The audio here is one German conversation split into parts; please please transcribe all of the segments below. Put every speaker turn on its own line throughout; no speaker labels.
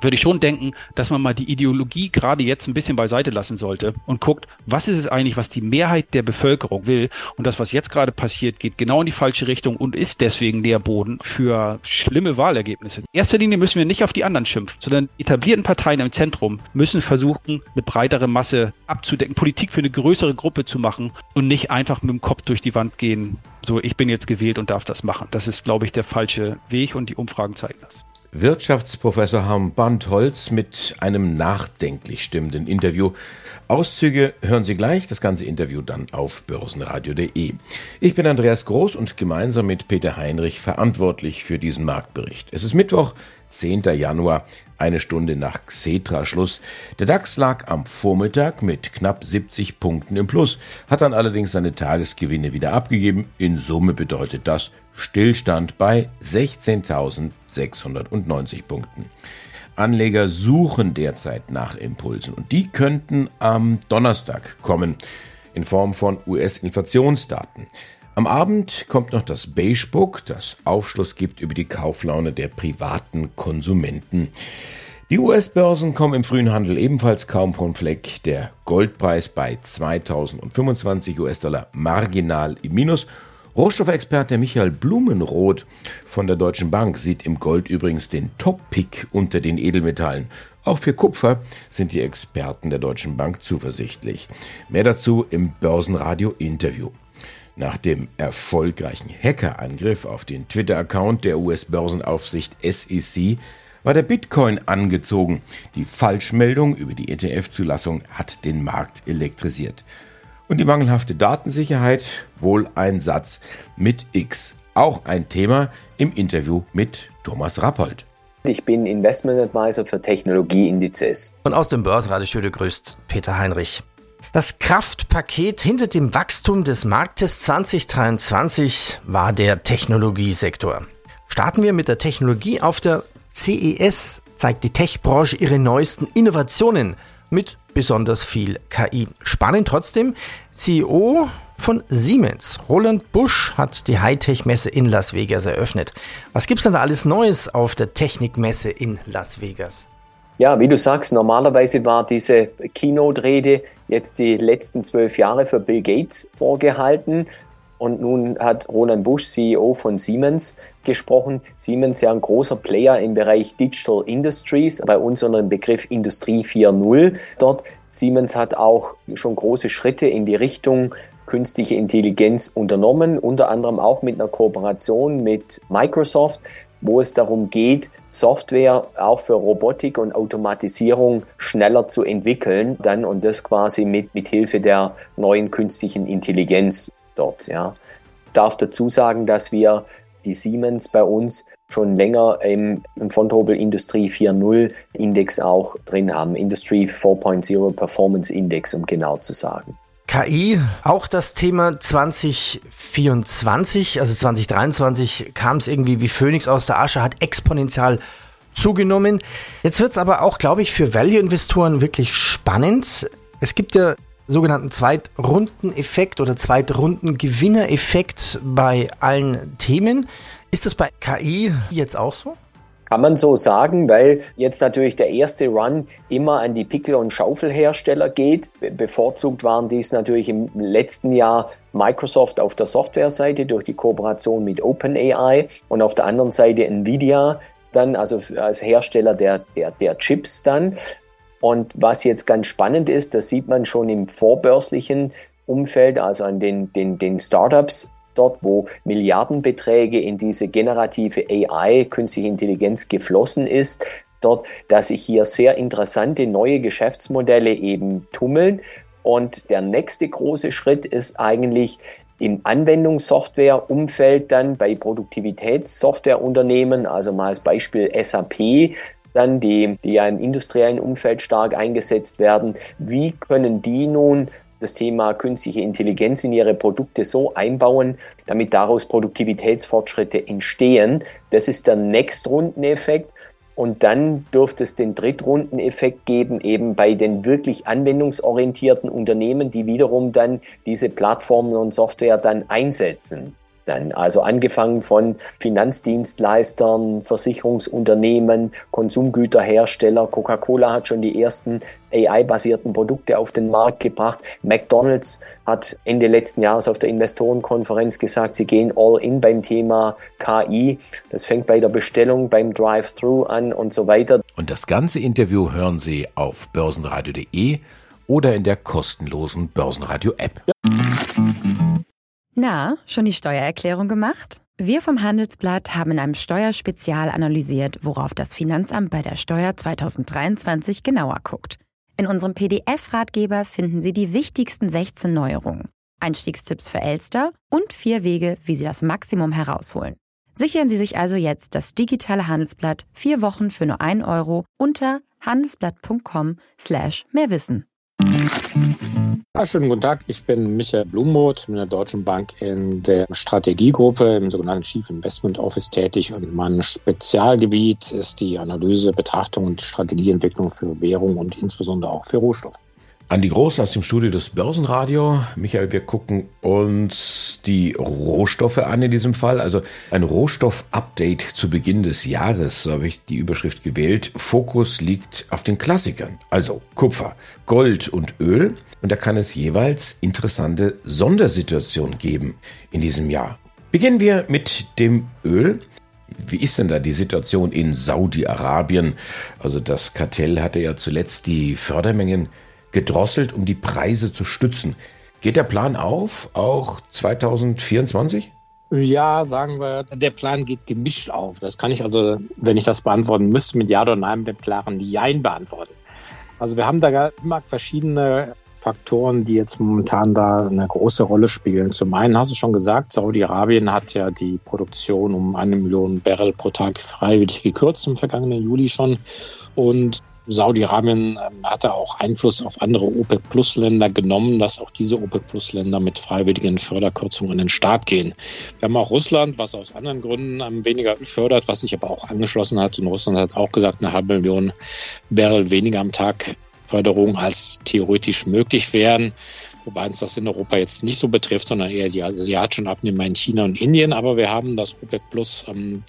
würde ich schon denken, dass man mal die Ideologie gerade jetzt ein bisschen beiseite lassen sollte und guckt, was ist es eigentlich, was die Mehrheit der Bevölkerung will. Und das, was jetzt gerade passiert, geht genau in die falsche Richtung und ist deswegen Nährboden für schlimme Wahlergebnisse. In erster Linie müssen wir nicht auf die anderen schimpfen, sondern etablierten Parteien im Zentrum müssen versuchen, eine breitere Masse abzudecken, Politik für eine größere Gruppe zu machen und nicht einfach mit dem Kopf durch die Wand gehen. So, ich bin jetzt gewählt und darf das machen. Das ist, glaube ich, der falsche Weg und die Umfragen zeigen das.
Wirtschaftsprofessor Harm Bandholz mit einem nachdenklich stimmenden Interview. Auszüge hören Sie gleich, das ganze Interview dann auf börsenradio.de. Ich bin Andreas Groß und gemeinsam mit Peter Heinrich verantwortlich für diesen Marktbericht. Es ist Mittwoch, 10. Januar, eine Stunde nach Xetra-Schluss. Der DAX lag am Vormittag mit knapp 70 Punkten im Plus, hat dann allerdings seine Tagesgewinne wieder abgegeben. In Summe bedeutet das Stillstand bei 16.690 Punkten. Anleger suchen derzeit nach Impulsen und die könnten am Donnerstag kommen in Form von US-Inflationsdaten. Am Abend kommt noch das Beige Book, das Aufschluss gibt über die Kauflaune der privaten Konsumenten. Die US-Börsen kommen im frühen Handel ebenfalls kaum vom Fleck. Der Goldpreis bei 2025 US-Dollar marginal im Minus Rohstoffexperte Michael Blumenroth von der Deutschen Bank sieht im Gold übrigens den Top-Pick unter den Edelmetallen. Auch für Kupfer sind die Experten der Deutschen Bank zuversichtlich. Mehr dazu im Börsenradio-Interview. Nach dem erfolgreichen Hackerangriff auf den Twitter-Account der US-Börsenaufsicht SEC war der Bitcoin angezogen. Die Falschmeldung über die ETF-Zulassung hat den Markt elektrisiert. Und die mangelhafte Datensicherheit, wohl ein Satz mit X. Auch ein Thema im Interview mit Thomas Rappold.
Ich bin Investment Advisor für Technologieindizes.
Und aus dem Börsenradiostudio grüßt Peter Heinrich. Das Kraftpaket hinter dem Wachstum des Marktes 2023 war der Technologiesektor. Starten wir mit der Technologie. Auf der CES zeigt die Tech-Branche ihre neuesten Innovationen mit besonders viel KI. Spannend trotzdem, CEO von Siemens, Roland Busch, hat die Hightech-Messe in Las Vegas eröffnet. Was gibt es denn da alles Neues auf der Technikmesse in Las Vegas?
Ja, wie du sagst, normalerweise war diese Keynote-Rede jetzt die letzten zwölf Jahre für Bill Gates vorgehalten. Und nun hat Roland Busch, CEO von Siemens, gesprochen. Siemens ja ein großer Player im Bereich Digital Industries, bei uns unter dem Begriff Industrie 4.0 dort. Siemens hat auch schon große Schritte in die Richtung künstliche Intelligenz unternommen, unter anderem auch mit einer Kooperation mit Microsoft, wo es darum geht, Software auch für Robotik und Automatisierung schneller zu entwickeln, dann und das quasi mit, mit Hilfe der neuen künstlichen Intelligenz dort. Ja. Ich darf dazu sagen, dass wir die Siemens bei uns schon länger im, im Fontobel Industrie 4.0 Index auch drin haben. Industry 4.0 Performance Index, um genau zu sagen.
KI, auch das Thema 2024, also 2023 kam es irgendwie wie Phönix aus der Asche, hat exponentiell zugenommen. Jetzt wird es aber auch, glaube ich, für Value-Investoren wirklich spannend. Es gibt ja sogenannten Zweitrundeneffekt oder Zweitrundengewinnereffekt bei allen Themen. Ist das bei KI jetzt auch so?
Kann man so sagen, weil jetzt natürlich der erste Run immer an die Pickel- und Schaufelhersteller geht. Bevorzugt waren dies natürlich im letzten Jahr Microsoft auf der Softwareseite durch die Kooperation mit OpenAI und auf der anderen Seite Nvidia dann, also als Hersteller der, der, der Chips dann. Und was jetzt ganz spannend ist, das sieht man schon im vorbörslichen Umfeld, also an den, den, den Startups dort, wo Milliardenbeträge in diese generative AI, künstliche Intelligenz geflossen ist, dort, dass sich hier sehr interessante neue Geschäftsmodelle eben tummeln. Und der nächste große Schritt ist eigentlich im Anwendungssoftware-Umfeld dann bei Produktivitätssoftwareunternehmen, also mal als Beispiel SAP, dann die, die ja im industriellen Umfeld stark eingesetzt werden. Wie können die nun das Thema künstliche Intelligenz in ihre Produkte so einbauen, damit daraus Produktivitätsfortschritte entstehen. Das ist der Next-Runden-Effekt. Und dann dürfte es den Drittrundeneffekt geben, eben bei den wirklich anwendungsorientierten Unternehmen, die wiederum dann diese Plattformen und Software dann einsetzen dann. Also angefangen von Finanzdienstleistern, Versicherungsunternehmen, Konsumgüterhersteller. Coca-Cola hat schon die ersten AI-basierten Produkte auf den Markt gebracht. McDonald's hat Ende letzten Jahres auf der Investorenkonferenz gesagt, sie gehen all in beim Thema KI. Das fängt bei der Bestellung, beim Drive-Thru an und so weiter.
Und das ganze Interview hören Sie auf börsenradio.de oder in der kostenlosen Börsenradio-App. Ja.
Na, schon die Steuererklärung gemacht? Wir vom Handelsblatt haben in einem Steuerspezial analysiert, worauf das Finanzamt bei der Steuer 2023 genauer guckt. In unserem PDF-Ratgeber finden Sie die wichtigsten 16 Neuerungen, Einstiegstipps für Elster und vier Wege, wie Sie das Maximum herausholen. Sichern Sie sich also jetzt das digitale Handelsblatt vier Wochen für nur 1 Euro unter handelsblatt.com slash mehrwissen.
Ja, schönen guten Tag. Ich bin Michael Blumroth mit der Deutschen Bank in der Strategiegruppe im sogenannten Chief Investment Office tätig und mein Spezialgebiet ist die Analyse, Betrachtung und Strategieentwicklung für Währung und insbesondere auch für Rohstoffe.
Andi Groß aus dem Studio des Börsenradio. Michael, wir gucken uns die Rohstoffe an in diesem Fall. Also ein Rohstoff-Update zu Beginn des Jahres, so habe ich die Überschrift gewählt. Fokus liegt auf den Klassikern, also Kupfer, Gold und Öl. Und da kann es jeweils interessante Sondersituationen geben in diesem Jahr. Beginnen wir mit dem Öl. Wie ist denn da die Situation in Saudi-Arabien? Also das Kartell hatte ja zuletzt die Fördermengen gedrosselt, um die Preise zu stützen. Geht der Plan auf, auch 2024?
Ja, sagen wir, der Plan geht gemischt auf. Das kann ich also, wenn ich das beantworten müsste, mit Ja oder Nein mit dem klaren Jein beantworten. Also wir haben da immer verschiedene Faktoren, die jetzt momentan da eine große Rolle spielen. Zum einen hast du schon gesagt, Saudi-Arabien hat ja die Produktion um eine Million Barrel pro Tag freiwillig gekürzt im vergangenen Juli schon. Und Saudi-Arabien ähm, hatte auch Einfluss auf andere OPEC-Plus-Länder genommen, dass auch diese OPEC-Plus-Länder mit freiwilligen Förderkürzungen an den Start gehen. Wir haben auch Russland, was aus anderen Gründen ähm, weniger fördert, was sich aber auch angeschlossen hat. Und Russland hat auch gesagt, eine halbe Million Barrel weniger am Tag Förderung als theoretisch möglich wären. Wobei uns das in Europa jetzt nicht so betrifft, sondern eher die asiatischen Abnehmer in China und Indien. Aber wir haben das OPEC Plus ähm,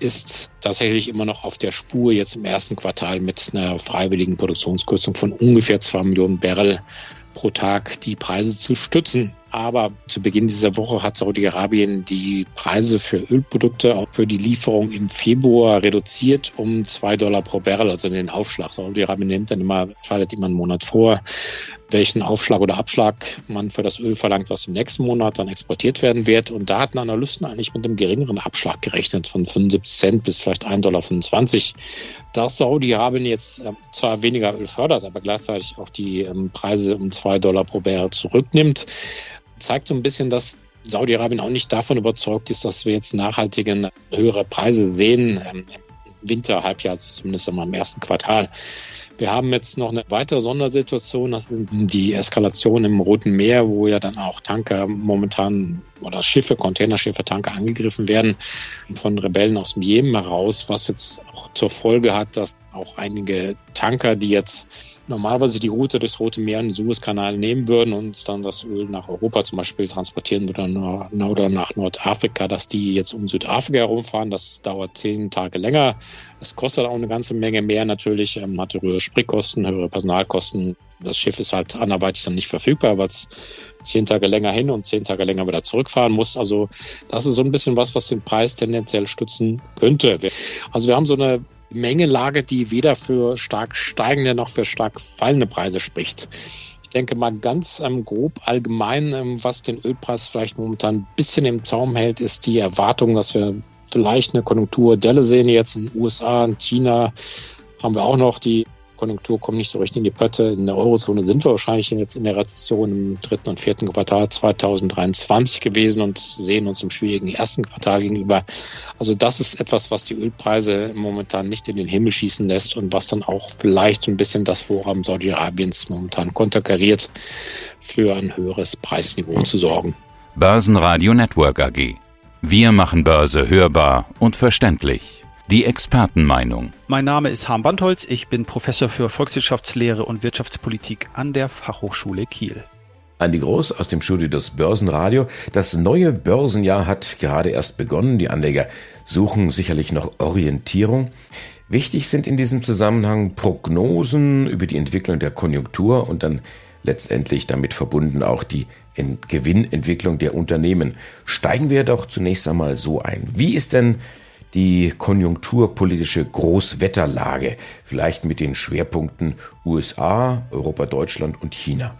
ist tatsächlich immer noch auf der Spur jetzt im ersten Quartal mit einer freiwilligen Produktionskürzung von ungefähr zwei Millionen Barrel pro Tag die Preise zu stützen. Aber zu Beginn dieser Woche hat Saudi-Arabien die Preise für Ölprodukte auch für die Lieferung im Februar reduziert um zwei Dollar pro Barrel, also den Aufschlag. Saudi-Arabien nimmt dann immer, scheidet immer einen Monat vor, welchen Aufschlag oder Abschlag man für das Öl verlangt, was im nächsten Monat dann exportiert werden wird. Und da hatten Analysten eigentlich mit einem geringeren Abschlag gerechnet, von 75 Cent bis vielleicht 1,25 Dollar. Dass Saudi-Arabien jetzt äh, zwar weniger Öl fördert, aber gleichzeitig auch die ähm, Preise um zwei Dollar pro Barrel zurücknimmt, zeigt so ein bisschen, dass Saudi-Arabien auch nicht davon überzeugt ist, dass wir jetzt nachhaltige höhere Preise sehen, ähm, Winterhalbjahr, zumindest einmal im ersten Quartal. Wir haben jetzt noch eine weitere Sondersituation, das sind die Eskalation im Roten Meer, wo ja dann auch Tanker momentan oder Schiffe, Containerschiffe, Tanker angegriffen werden von Rebellen aus dem Jemen heraus, was jetzt auch zur Folge hat, dass auch einige Tanker, die jetzt normalerweise die Route durchs Rote Meer und den Suezkanal nehmen würden und dann das Öl nach Europa zum Beispiel transportieren würden oder nach Nordafrika, dass die jetzt um Südafrika herumfahren. Das dauert zehn Tage länger. Es kostet auch eine ganze Menge mehr natürlich, ähm, hat höhere Spritkosten, höhere Personalkosten. Das Schiff ist halt anderweitig dann nicht verfügbar, weil es zehn Tage länger hin und zehn Tage länger wieder zurückfahren muss. Also das ist so ein bisschen was, was den Preis tendenziell stützen könnte. Also wir haben so eine Mengelage, die weder für stark steigende noch für stark fallende Preise spricht. Ich denke mal ganz ähm, grob allgemein, ähm, was den Ölpreis vielleicht momentan ein bisschen im Zaum hält, ist die Erwartung, dass wir vielleicht eine Konjunkturdelle sehen. Jetzt in den USA, in China haben wir auch noch die Konjunktur kommt nicht so richtig in die Pötte. In der Eurozone sind wir wahrscheinlich jetzt in der Rezession im dritten und vierten Quartal 2023 gewesen und sehen uns im schwierigen ersten Quartal gegenüber. Also das ist etwas, was die Ölpreise momentan nicht in den Himmel schießen lässt und was dann auch vielleicht ein bisschen das Vorhaben Saudi-Arabiens momentan konterkariert, für ein höheres Preisniveau zu sorgen.
Börsenradio Network AG. Wir machen Börse hörbar und verständlich. Die Expertenmeinung.
Mein Name ist Harm Bandholz. Ich bin Professor für Volkswirtschaftslehre und Wirtschaftspolitik an der Fachhochschule Kiel.
Andi Groß aus dem Studio des Börsenradio. Das neue Börsenjahr hat gerade erst begonnen. Die Anleger suchen sicherlich noch Orientierung. Wichtig sind in diesem Zusammenhang Prognosen über die Entwicklung der Konjunktur und dann letztendlich damit verbunden auch die Gewinnentwicklung der Unternehmen. Steigen wir doch zunächst einmal so ein. Wie ist denn die konjunkturpolitische Großwetterlage, vielleicht mit den Schwerpunkten USA, Europa, Deutschland und China.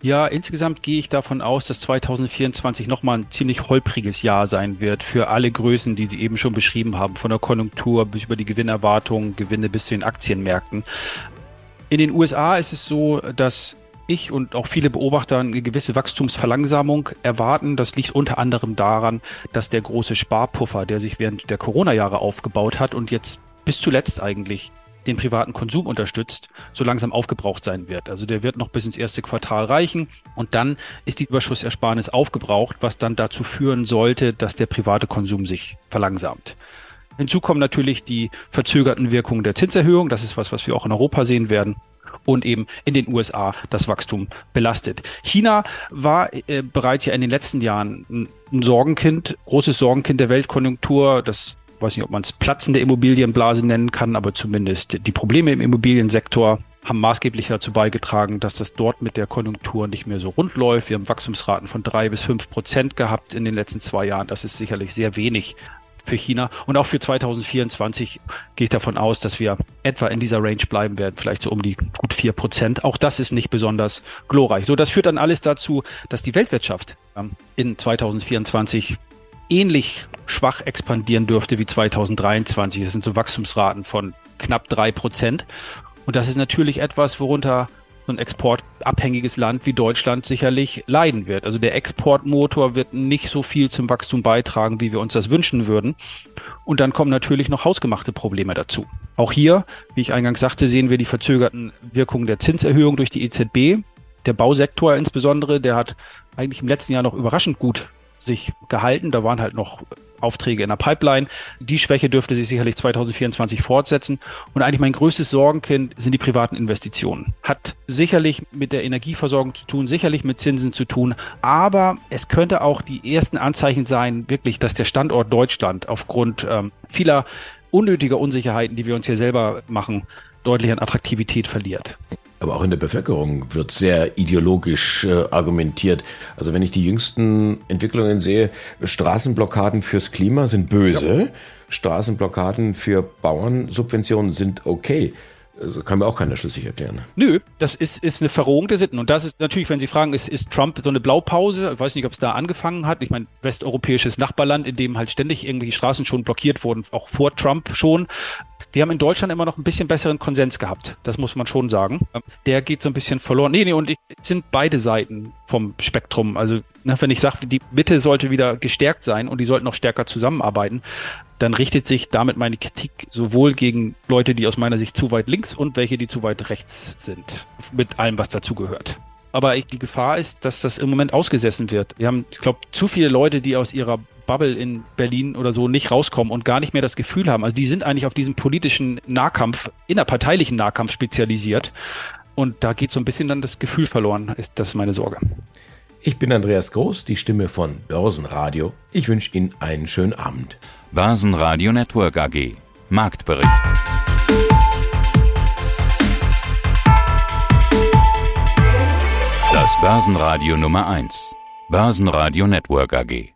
Ja, insgesamt gehe ich davon aus, dass 2024 nochmal ein ziemlich holpriges Jahr sein wird für alle Größen, die Sie eben schon beschrieben haben, von der Konjunktur bis über die Gewinnerwartungen, Gewinne bis zu den Aktienmärkten. In den USA ist es so, dass ich und auch viele Beobachter eine gewisse Wachstumsverlangsamung erwarten. Das liegt unter anderem daran, dass der große Sparpuffer, der sich während der Corona-Jahre aufgebaut hat und jetzt bis zuletzt eigentlich den privaten Konsum unterstützt, so langsam aufgebraucht sein wird. Also der wird noch bis ins erste Quartal reichen und dann ist die Überschussersparnis aufgebraucht, was dann dazu führen sollte, dass der private Konsum sich verlangsamt. Hinzu kommen natürlich die verzögerten Wirkungen der Zinserhöhung. Das ist was, was wir auch in Europa sehen werden und eben in den USA das Wachstum belastet. China war äh, bereits ja in den letzten Jahren ein Sorgenkind, großes Sorgenkind der Weltkonjunktur. Das weiß nicht, ob man es platzende Immobilienblase nennen kann, aber zumindest die Probleme im Immobiliensektor haben maßgeblich dazu beigetragen, dass das dort mit der Konjunktur nicht mehr so rund läuft. Wir haben Wachstumsraten von drei bis fünf Prozent gehabt in den letzten zwei Jahren. Das ist sicherlich sehr wenig für China. Und auch für 2024 gehe ich davon aus, dass wir etwa in dieser Range bleiben werden, vielleicht so um die gut vier Prozent. Auch das ist nicht besonders glorreich. So, das führt dann alles dazu, dass die Weltwirtschaft ähm, in 2024 ähnlich schwach expandieren dürfte wie 2023. Das sind so Wachstumsraten von knapp drei Prozent. Und das ist natürlich etwas, worunter so ein exportabhängiges Land wie Deutschland sicherlich leiden wird. Also der Exportmotor wird nicht so viel zum Wachstum beitragen, wie wir uns das wünschen würden. Und dann kommen natürlich noch hausgemachte Probleme dazu. Auch hier, wie ich eingangs sagte, sehen wir die verzögerten Wirkungen der Zinserhöhung durch die EZB. Der Bausektor insbesondere, der hat eigentlich im letzten Jahr noch überraschend gut sich gehalten. Da waren halt noch Aufträge in der Pipeline. Die Schwäche dürfte sich sicherlich 2024 fortsetzen. Und eigentlich mein größtes Sorgenkind sind die privaten Investitionen. Hat sicherlich mit der Energieversorgung zu tun, sicherlich mit Zinsen zu tun. Aber es könnte auch die ersten Anzeichen sein, wirklich, dass der Standort Deutschland aufgrund ähm, vieler unnötiger Unsicherheiten, die wir uns hier selber machen, deutlich an Attraktivität verliert.
Aber auch in der Bevölkerung wird sehr ideologisch äh, argumentiert. Also wenn ich die jüngsten Entwicklungen sehe, Straßenblockaden fürs Klima sind böse, ja. Straßenblockaden für Bauernsubventionen sind okay. Also kann mir auch keiner schlüssig erklären.
Nö, das ist, ist eine Verrohung der Sitten. Und das ist natürlich, wenn Sie fragen, ist, ist Trump so eine Blaupause? Ich weiß nicht, ob es da angefangen hat. Ich meine, westeuropäisches Nachbarland, in dem halt ständig irgendwelche Straßen schon blockiert wurden, auch vor Trump schon. Wir haben in Deutschland immer noch ein bisschen besseren Konsens gehabt. Das muss man schon sagen. Der geht so ein bisschen verloren. Nee, nee, und es sind beide Seiten vom Spektrum. Also, na, wenn ich sage, die Mitte sollte wieder gestärkt sein und die sollten noch stärker zusammenarbeiten, dann richtet sich damit meine Kritik sowohl gegen Leute, die aus meiner Sicht zu weit links und welche, die zu weit rechts sind. Mit allem, was dazugehört. Aber die Gefahr ist, dass das im Moment ausgesessen wird. Wir haben, ich glaube, zu viele Leute, die aus ihrer Bubble in Berlin oder so nicht rauskommen und gar nicht mehr das Gefühl haben. Also die sind eigentlich auf diesen politischen Nahkampf, innerparteilichen Nahkampf spezialisiert. Und da geht so ein bisschen dann das Gefühl verloren, ist das meine Sorge.
Ich bin Andreas Groß, die Stimme von Börsenradio. Ich wünsche Ihnen einen schönen Abend.
Börsenradio Network AG. Marktbericht. Das Börsenradio Nummer 1. Börsenradio Network AG.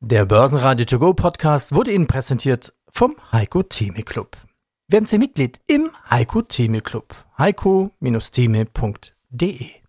Der Börsenradio To Go Podcast wurde Ihnen präsentiert vom Heiko Theme Club. Werden Sie Mitglied im Heiko Theme Club. heiko-theme.de